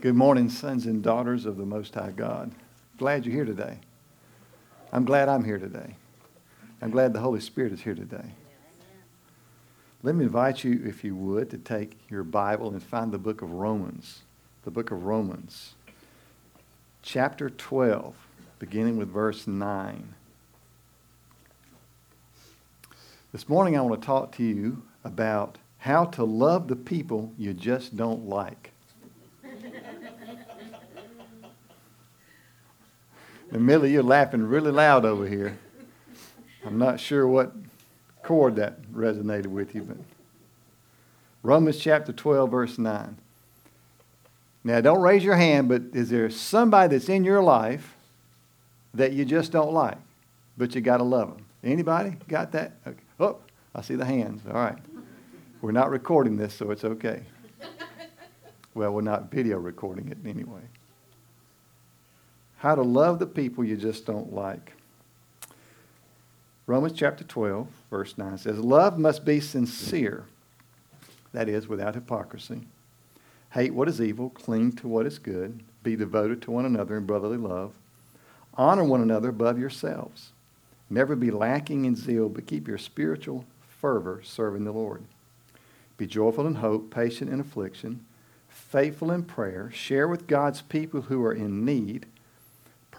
Good morning, sons and daughters of the Most High God. Glad you're here today. I'm glad I'm here today. I'm glad the Holy Spirit is here today. Let me invite you, if you would, to take your Bible and find the book of Romans. The book of Romans, chapter 12, beginning with verse 9. This morning, I want to talk to you about how to love the people you just don't like. And Millie, you're laughing really loud over here. I'm not sure what chord that resonated with you, but Romans chapter 12, verse 9. Now, don't raise your hand, but is there somebody that's in your life that you just don't like, but you got to love them? Anybody got that? Okay. Oh, I see the hands. All right. We're not recording this, so it's okay. Well, we're not video recording it anyway. How to love the people you just don't like. Romans chapter 12, verse 9 says, Love must be sincere, that is, without hypocrisy. Hate what is evil, cling to what is good, be devoted to one another in brotherly love. Honor one another above yourselves. Never be lacking in zeal, but keep your spiritual fervor serving the Lord. Be joyful in hope, patient in affliction, faithful in prayer. Share with God's people who are in need.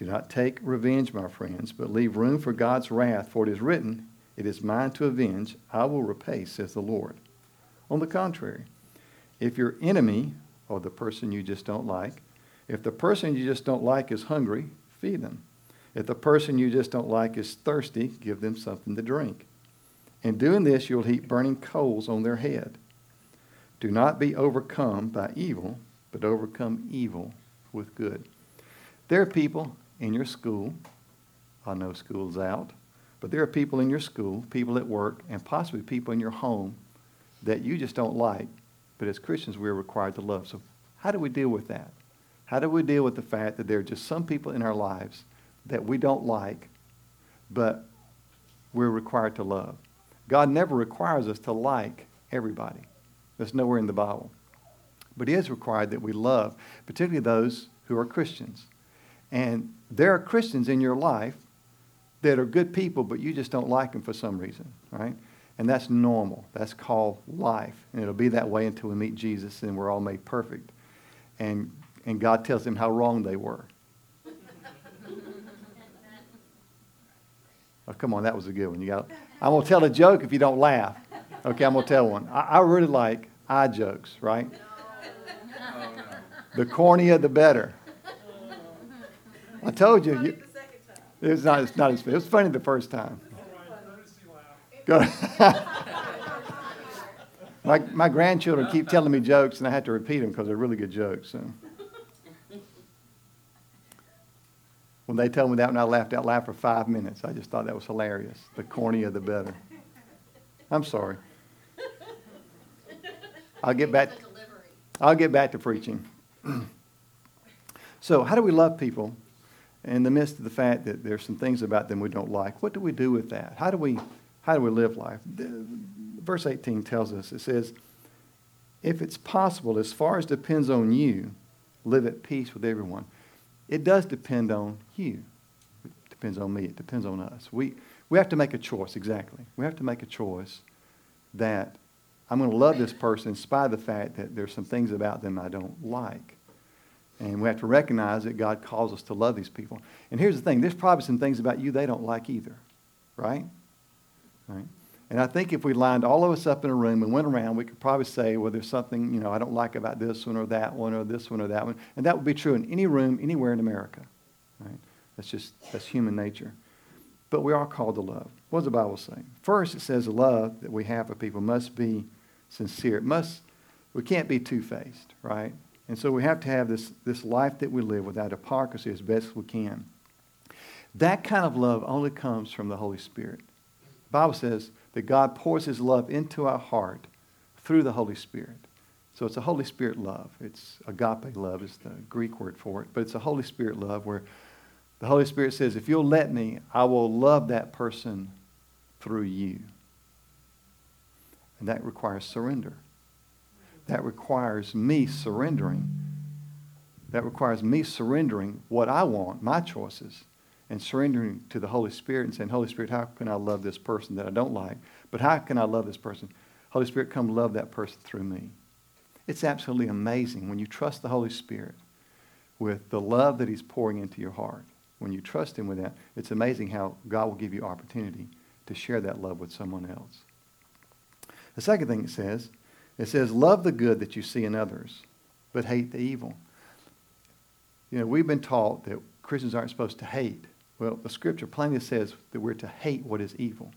Do not take revenge, my friends, but leave room for God's wrath, for it is written, It is mine to avenge, I will repay, says the Lord. On the contrary, if your enemy, or the person you just don't like, if the person you just don't like is hungry, feed them. If the person you just don't like is thirsty, give them something to drink. In doing this, you'll heap burning coals on their head. Do not be overcome by evil, but overcome evil with good. There are people in your school. I know school's out. But there are people in your school, people at work, and possibly people in your home that you just don't like. But as Christians, we're required to love. So, how do we deal with that? How do we deal with the fact that there are just some people in our lives that we don't like, but we're required to love? God never requires us to like everybody. That's nowhere in the Bible. But He is required that we love, particularly those who are Christians. And there are Christians in your life that are good people, but you just don't like them for some reason, right? And that's normal. That's called life. And it'll be that way until we meet Jesus and we're all made perfect. And, and God tells them how wrong they were. oh, come on, that was a good one. You got. I'm gonna tell a joke if you don't laugh. Okay, I'm gonna tell one. I, I really like eye jokes, right? The cornier, the better. I told you. you it's not. It's not as. It was funny the first time. Go. my my grandchildren keep telling me jokes, and I have to repeat them because they're really good jokes. So. When they told me that, and I laughed out loud for five minutes, I just thought that was hilarious. The cornier, the better. I'm sorry. I'll get back. I'll get back to preaching. so, how do we love people in the midst of the fact that there's some things about them we don't like, what do we do with that? How do we, how do we live life? Verse 18 tells us, it says, if it's possible, as far as depends on you, live at peace with everyone. It does depend on you. It depends on me. It depends on us. We, we have to make a choice, exactly. We have to make a choice that I'm going to love this person in spite of the fact that there's some things about them I don't like. And we have to recognize that God calls us to love these people. And here's the thing there's probably some things about you they don't like either, right? Right? And I think if we lined all of us up in a room and went around, we could probably say, well, there's something, you know, I don't like about this one or that one or this one or that one. And that would be true in any room, anywhere in America. Right? That's just, that's human nature. But we are called to love. What does the Bible say? First, it says the love that we have for people must be sincere. It must, we can't be two-faced, right? And so we have to have this, this life that we live without hypocrisy as best we can. That kind of love only comes from the Holy Spirit. The Bible says that God pours his love into our heart through the Holy Spirit. So it's a Holy Spirit love. It's agape love is the Greek word for it, but it's a Holy Spirit love where the Holy Spirit says, if you'll let me, I will love that person through you. And that requires surrender. That requires me surrendering. That requires me surrendering what I want, my choices, and surrendering to the Holy Spirit and saying, Holy Spirit, how can I love this person that I don't like? But how can I love this person? Holy Spirit, come love that person through me. It's absolutely amazing when you trust the Holy Spirit with the love that He's pouring into your heart. When you trust Him with that, it's amazing how God will give you opportunity to share that love with someone else. The second thing it says, it says, love the good that you see in others, but hate the evil. You know, we've been taught that Christians aren't supposed to hate. Well, the scripture plainly says that we're to hate what is evil.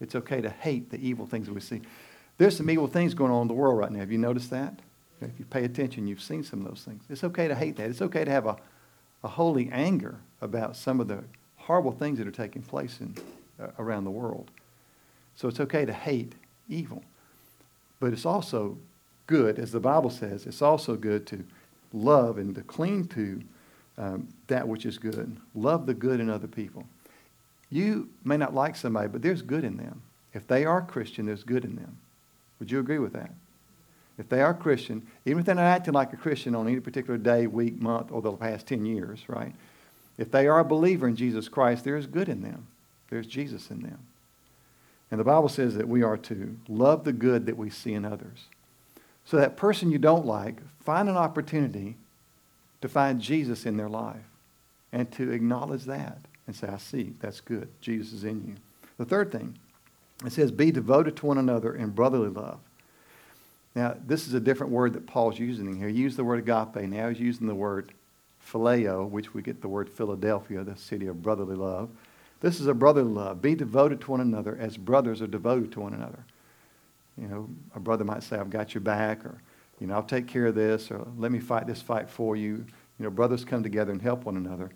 It's okay to hate the evil things that we see. There's some evil things going on in the world right now. Have you noticed that? If you pay attention, you've seen some of those things. It's okay to hate that. It's okay to have a, a holy anger about some of the horrible things that are taking place in, uh, around the world. So it's okay to hate evil. But it's also good, as the Bible says, it's also good to love and to cling to um, that which is good. Love the good in other people. You may not like somebody, but there's good in them. If they are Christian, there's good in them. Would you agree with that? If they are Christian, even if they're not acting like a Christian on any particular day, week, month, or the past 10 years, right? If they are a believer in Jesus Christ, there is good in them. There's Jesus in them. And the Bible says that we are to love the good that we see in others. So that person you don't like, find an opportunity to find Jesus in their life and to acknowledge that and say, I see, that's good. Jesus is in you. The third thing, it says, be devoted to one another in brotherly love. Now, this is a different word that Paul's using here. He used the word agape. Now he's using the word phileo, which we get the word Philadelphia, the city of brotherly love. This is a brotherly love. Be devoted to one another as brothers are devoted to one another. You know, a brother might say, I've got your back, or, you know, I'll take care of this, or let me fight this fight for you. You know, brothers come together and help one another.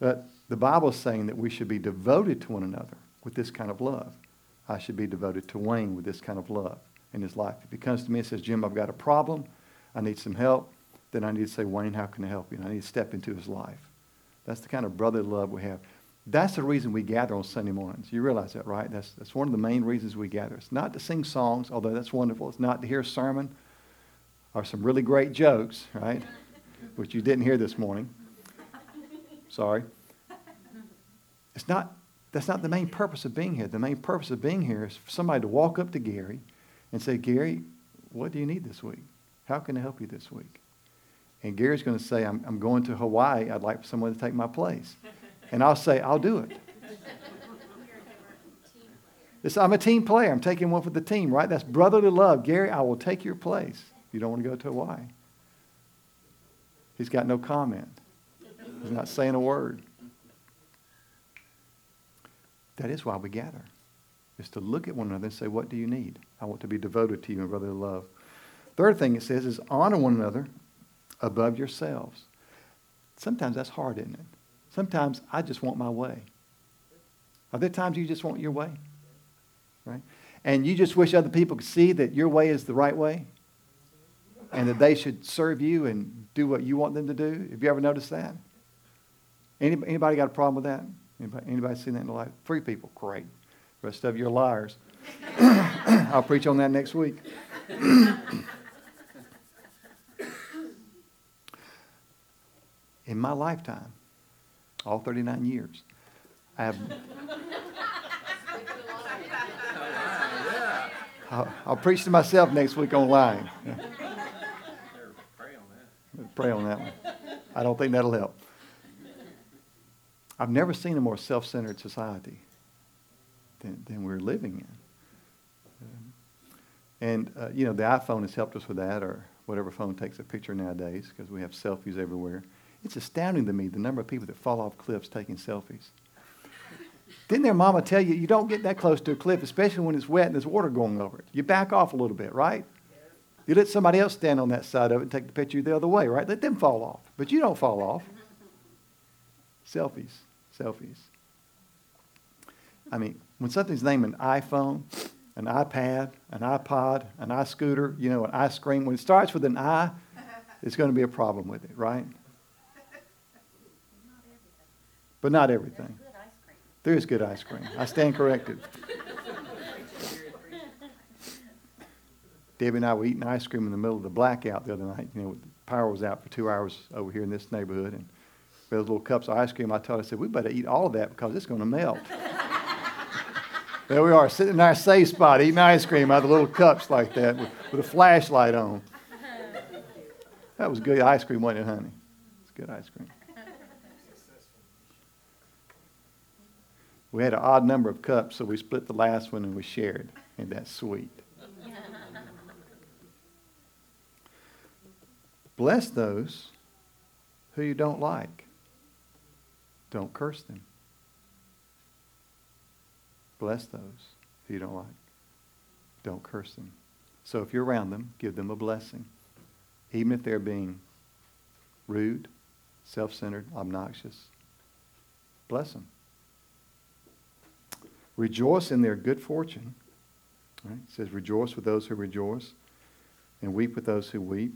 But the Bible is saying that we should be devoted to one another with this kind of love. I should be devoted to Wayne with this kind of love in his life. If he comes to me and says, Jim, I've got a problem, I need some help, then I need to say, Wayne, how can I help you? And I need to step into his life. That's the kind of brotherly love we have. That's the reason we gather on Sunday mornings. You realize that, right? That's, that's one of the main reasons we gather. It's not to sing songs, although that's wonderful. It's not to hear a sermon or some really great jokes, right? Which you didn't hear this morning. Sorry. It's not, that's not the main purpose of being here. The main purpose of being here is for somebody to walk up to Gary and say, Gary, what do you need this week? How can I help you this week? And Gary's going to say, I'm, I'm going to Hawaii. I'd like someone to take my place. And I'll say, I'll do it. It's, I'm a team player. I'm taking one for the team, right? That's brotherly love. Gary, I will take your place. You don't want to go to Hawaii. He's got no comment. He's not saying a word. That is why we gather, is to look at one another and say, What do you need? I want to be devoted to you in brotherly love. Third thing it says is honor one another above yourselves. Sometimes that's hard, isn't it? Sometimes I just want my way. Are there times you just want your way? Right? And you just wish other people could see that your way is the right way and that they should serve you and do what you want them to do. Have you ever noticed that? Anybody, anybody got a problem with that? Anybody, anybody seen that in the life? Three people. Great. The rest of you are liars. I'll preach on that next week. in my lifetime, all 39 years, I have. I'll, I'll, preach to myself next week on lying. Pray on that one. I don't think that'll help. I've never seen a more self centered society than, than we're living in. And, uh, you know, the iPhone has helped us with that, or whatever phone takes a picture nowadays, because we have selfies everywhere. It's astounding to me the number of people that fall off cliffs taking selfies. Didn't their mama tell you you don't get that close to a cliff, especially when it's wet and there's water going over it? You back off a little bit, right? You let somebody else stand on that side of it and take the picture the other way, right? Let them fall off. But you don't fall off. Selfies. Selfies. I mean, when something's named an iPhone, an iPad, an iPod, an iScooter, you know, an ice cream, when it starts with an I, it's going to be a problem with it, right? But not everything. There is good ice cream. I stand corrected. Debbie and I were eating ice cream in the middle of the blackout the other night. You know, the power was out for two hours over here in this neighborhood, and those little cups of ice cream. I told her, I said, we better eat all of that because it's going to melt. there we are, sitting in our safe spot, eating ice cream out of the little cups like that with, with a flashlight on. That was good ice cream, wasn't it, honey? It's good ice cream. We had an odd number of cups, so we split the last one and we shared, and that's sweet. Bless those who you don't like. Don't curse them. Bless those who you don't like. Don't curse them. So if you're around them, give them a blessing. Even if they're being rude, self-centered, obnoxious. Bless them. Rejoice in their good fortune. Right? It says, rejoice with those who rejoice and weep with those who weep.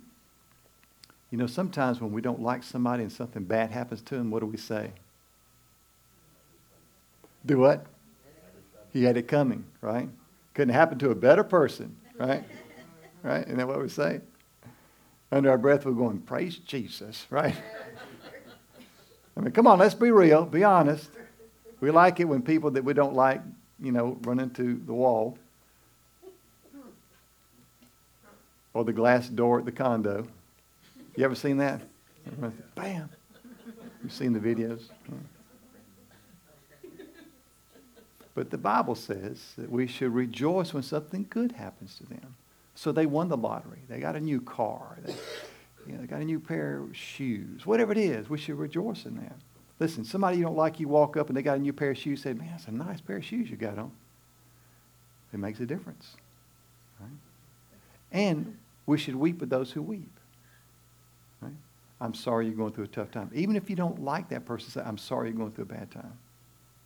You know, sometimes when we don't like somebody and something bad happens to them, what do we say? Do what? He had it coming, right? Couldn't happen to a better person, right? Right? Isn't that what we say? Under our breath, we're going, Praise Jesus, right? I mean, come on, let's be real, be honest. We like it when people that we don't like, you know, run into the wall or the glass door at the condo. You ever seen that? Bam. You've seen the videos? But the Bible says that we should rejoice when something good happens to them. So they won the lottery. They got a new car. They, you know, they got a new pair of shoes. Whatever it is, we should rejoice in that. Listen, somebody you don't like, you walk up and they got a new pair of shoes. Say, man, that's a nice pair of shoes you got on. It makes a difference. Right? And we should weep with those who weep. I'm sorry you're going through a tough time. Even if you don't like that person, say, I'm sorry you're going through a bad time.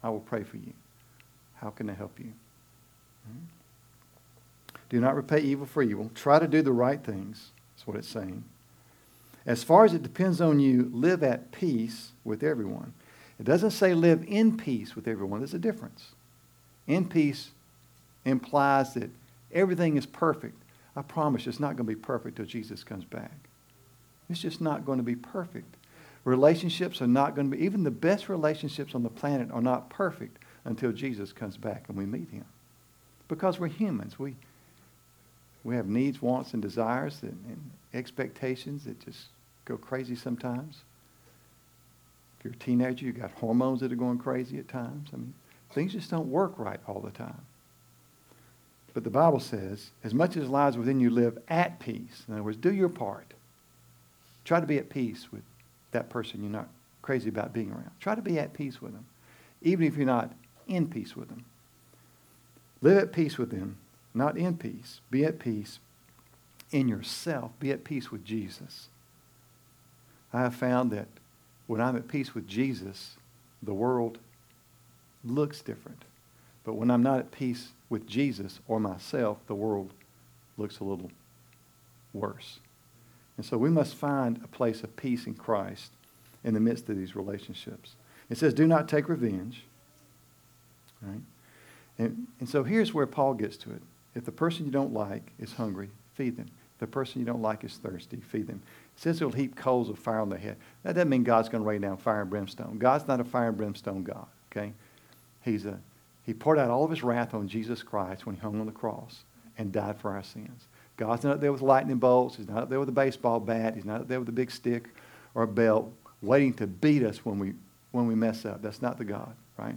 I will pray for you. How can I help you? Hmm? Do not repay evil for evil. Try to do the right things. That's what it's saying. As far as it depends on you, live at peace with everyone. It doesn't say live in peace with everyone. There's a difference. In peace implies that everything is perfect. I promise it's not going to be perfect till Jesus comes back. It's just not going to be perfect. Relationships are not going to be, even the best relationships on the planet are not perfect until Jesus comes back and we meet him. Because we're humans. We, we have needs, wants, and desires and, and expectations that just go crazy sometimes. If you're a teenager, you've got hormones that are going crazy at times. I mean, things just don't work right all the time. But the Bible says, as much as lies within you, live at peace. In other words, do your part. Try to be at peace with that person you're not crazy about being around. Try to be at peace with them, even if you're not in peace with them. Live at peace with them, not in peace. Be at peace in yourself. Be at peace with Jesus. I have found that when I'm at peace with Jesus, the world looks different. But when I'm not at peace with Jesus or myself, the world looks a little worse. And so we must find a place of peace in Christ in the midst of these relationships. It says, do not take revenge. Right? And, and so here's where Paul gets to it. If the person you don't like is hungry, feed them. If the person you don't like is thirsty, feed them. It says he'll heap coals of fire on their head. That doesn't mean God's going to rain down fire and brimstone. God's not a fire and brimstone God, okay? He's a, he poured out all of his wrath on Jesus Christ when he hung on the cross and died for our sins. God's not up there with lightning bolts. He's not up there with a baseball bat. He's not up there with a big stick or a belt waiting to beat us when we, when we mess up. That's not the God, right?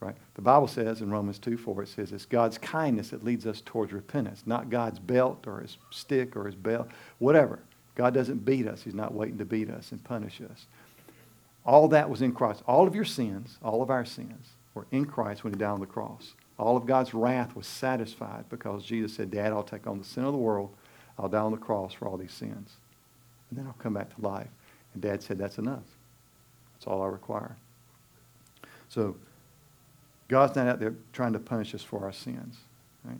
Right. The Bible says in Romans 2 4, it says it's God's kindness that leads us towards repentance, not God's belt or his stick or his belt, whatever. God doesn't beat us. He's not waiting to beat us and punish us. All that was in Christ. All of your sins, all of our sins, were in Christ when he died on the cross. All of God's wrath was satisfied because Jesus said, Dad, I'll take on the sin of the world. I'll die on the cross for all these sins. And then I'll come back to life. And Dad said, That's enough. That's all I require. So God's not out there trying to punish us for our sins. Right?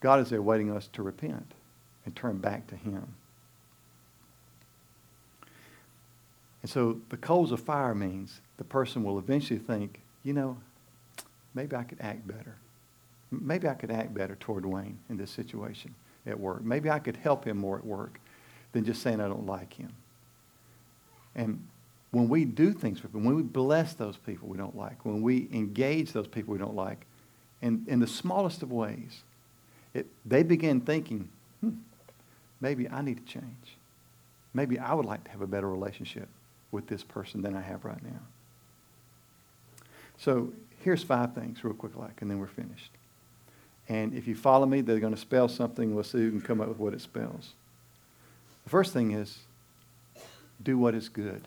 God is there waiting us to repent and turn back to Him. And so the coals of fire means the person will eventually think, you know, maybe I could act better. Maybe I could act better toward Wayne in this situation at work. Maybe I could help him more at work than just saying I don't like him. And when we do things for people, when we bless those people we don't like, when we engage those people we don't like, in, in the smallest of ways, it, they begin thinking, hmm, maybe I need to change. Maybe I would like to have a better relationship with this person than I have right now. So here's five things real quick like, and then we're finished. And if you follow me, they're going to spell something. We'll see who can come up with what it spells. The first thing is do what is good.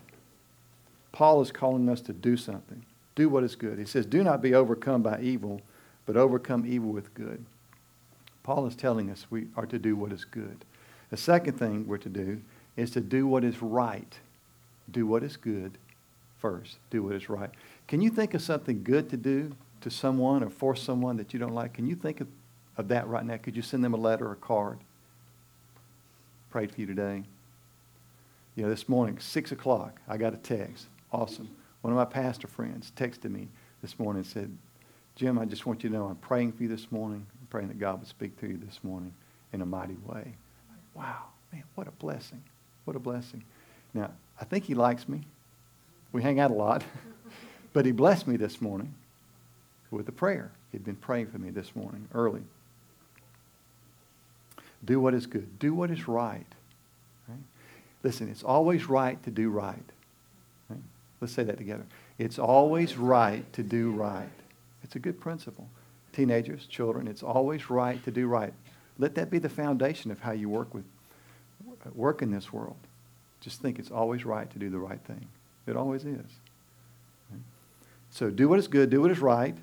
Paul is calling us to do something. Do what is good. He says, Do not be overcome by evil, but overcome evil with good. Paul is telling us we are to do what is good. The second thing we're to do is to do what is right. Do what is good first. Do what is right. Can you think of something good to do to someone or for someone that you don't like, can you think of, of that right now? Could you send them a letter or a card? Prayed for you today. You know, this morning, 6 o'clock, I got a text. Awesome. One of my pastor friends texted me this morning and said, Jim, I just want you to know I'm praying for you this morning. I'm praying that God would speak to you this morning in a mighty way. Wow, man, what a blessing. What a blessing. Now, I think he likes me. We hang out a lot. but he blessed me this morning with a prayer. He'd been praying for me this morning early. Do what is good. Do what is right. right? Listen, it's always right to do right. Let's say that together. It's always right to do right. It's a good principle. Teenagers, children, it's always right to do right. Let that be the foundation of how you work with work in this world. Just think it's always right to do the right thing. It always is. So do what is good, do what is right,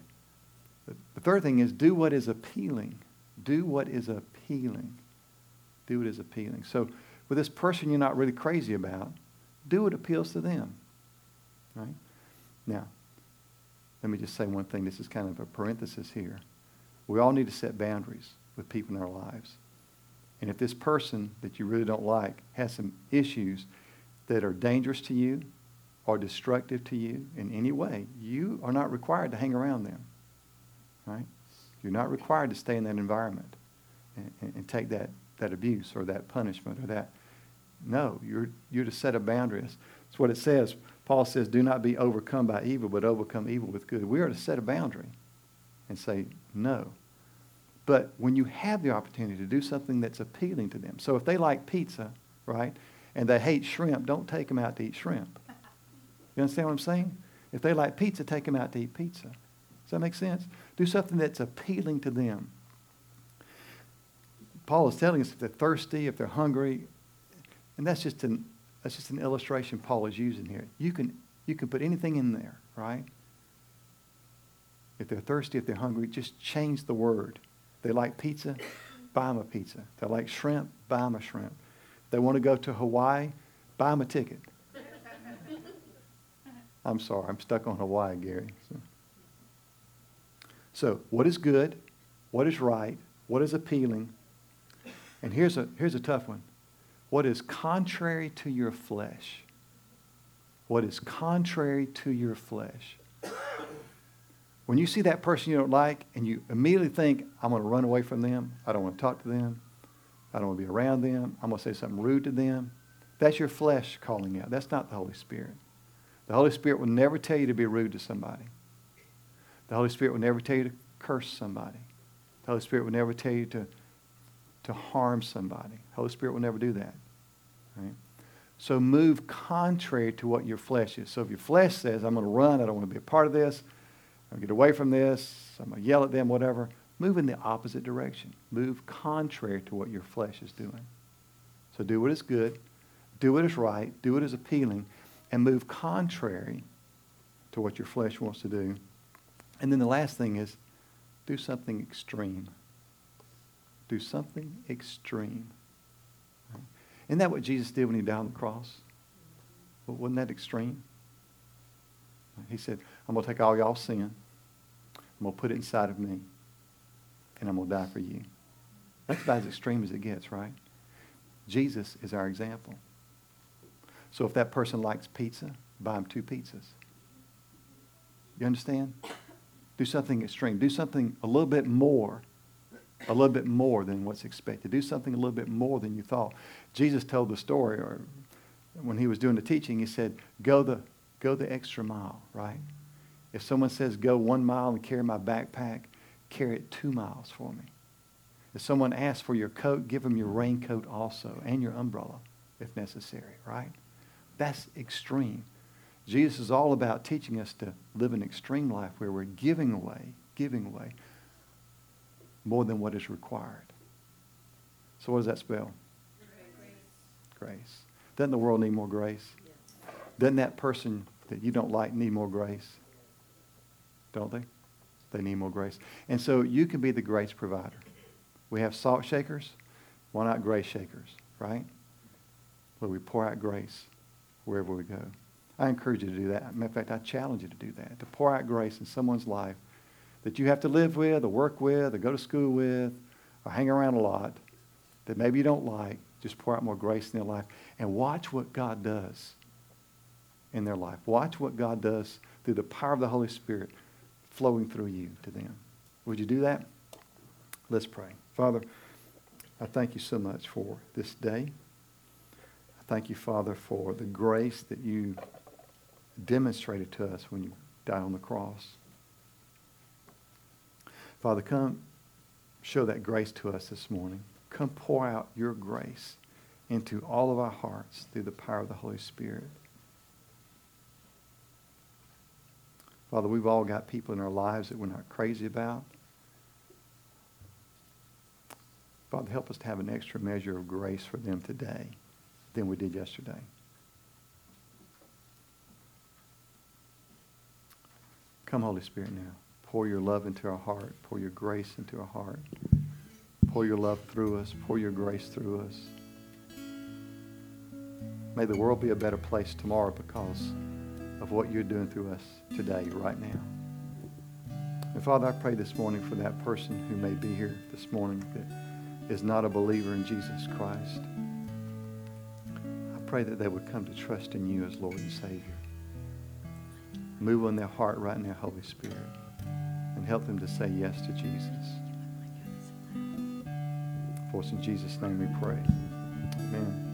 the third thing is do what is appealing. Do what is appealing. Do what is appealing. So with this person you're not really crazy about, do what appeals to them. Right? Now, let me just say one thing. This is kind of a parenthesis here. We all need to set boundaries with people in our lives. And if this person that you really don't like has some issues that are dangerous to you or destructive to you in any way, you are not required to hang around them right? You're not required to stay in that environment and, and, and take that, that abuse or that punishment or that. No, you're, you're to set a boundary. That's, that's what it says. Paul says, do not be overcome by evil, but overcome evil with good. We are to set a boundary and say no. But when you have the opportunity to do something that's appealing to them, so if they like pizza, right, and they hate shrimp, don't take them out to eat shrimp. You understand what I'm saying? If they like pizza, take them out to eat pizza. Does that make sense? Do something that's appealing to them. Paul is telling us if they're thirsty, if they're hungry, and that's just an that's just an illustration Paul is using here. You can you can put anything in there, right? If they're thirsty, if they're hungry, just change the word. They like pizza, buy them a pizza. They like shrimp, buy them a shrimp. They want to go to Hawaii, buy them a ticket. I'm sorry, I'm stuck on Hawaii, Gary. So. So, what is good? What is right? What is appealing? And here's a, here's a tough one. What is contrary to your flesh? What is contrary to your flesh? When you see that person you don't like and you immediately think, I'm going to run away from them, I don't want to talk to them, I don't want to be around them, I'm going to say something rude to them, that's your flesh calling out. That's not the Holy Spirit. The Holy Spirit will never tell you to be rude to somebody. The Holy Spirit will never tell you to curse somebody. The Holy Spirit will never tell you to, to harm somebody. Holy Spirit will never do that. Right? So move contrary to what your flesh is. So if your flesh says, I'm going to run, I don't want to be a part of this, I'm going to get away from this, I'm going to yell at them, whatever, move in the opposite direction. Move contrary to what your flesh is doing. So do what is good, do what is right, do what is appealing, and move contrary to what your flesh wants to do. And then the last thing is do something extreme. Do something extreme. Isn't that what Jesus did when he died on the cross? Well, wasn't that extreme? He said, I'm going to take all y'all's sin. I'm going to put it inside of me. And I'm going to die for you. That's about as extreme as it gets, right? Jesus is our example. So if that person likes pizza, buy them two pizzas. You understand? Do something extreme. Do something a little bit more, a little bit more than what's expected. Do something a little bit more than you thought. Jesus told the story, or when he was doing the teaching, he said, "Go the go the extra mile." Right? If someone says, "Go one mile and carry my backpack," carry it two miles for me. If someone asks for your coat, give them your raincoat also and your umbrella if necessary. Right? That's extreme. Jesus is all about teaching us to live an extreme life where we're giving away, giving away more than what is required. So what does that spell? Grace. grace. Doesn't the world need more grace? Doesn't that person that you don't like need more grace? Don't they? They need more grace. And so you can be the grace provider. We have salt shakers. Why not grace shakers, right? Where we pour out grace wherever we go. I encourage you to do that. Matter of fact, I challenge you to do that, to pour out grace in someone's life that you have to live with or work with or go to school with or hang around a lot that maybe you don't like. Just pour out more grace in their life and watch what God does in their life. Watch what God does through the power of the Holy Spirit flowing through you to them. Would you do that? Let's pray. Father, I thank you so much for this day. I thank you, Father, for the grace that you demonstrated to us when you died on the cross. Father, come show that grace to us this morning. Come pour out your grace into all of our hearts through the power of the Holy Spirit. Father, we've all got people in our lives that we're not crazy about. Father, help us to have an extra measure of grace for them today than we did yesterday. Come, Holy Spirit, now. Pour your love into our heart. Pour your grace into our heart. Pour your love through us. Pour your grace through us. May the world be a better place tomorrow because of what you're doing through us today, right now. And Father, I pray this morning for that person who may be here this morning that is not a believer in Jesus Christ. I pray that they would come to trust in you as Lord and Savior. Move on their heart right now, Holy Spirit, help them to say yes to Jesus. For us in Jesus' name we pray. Amen.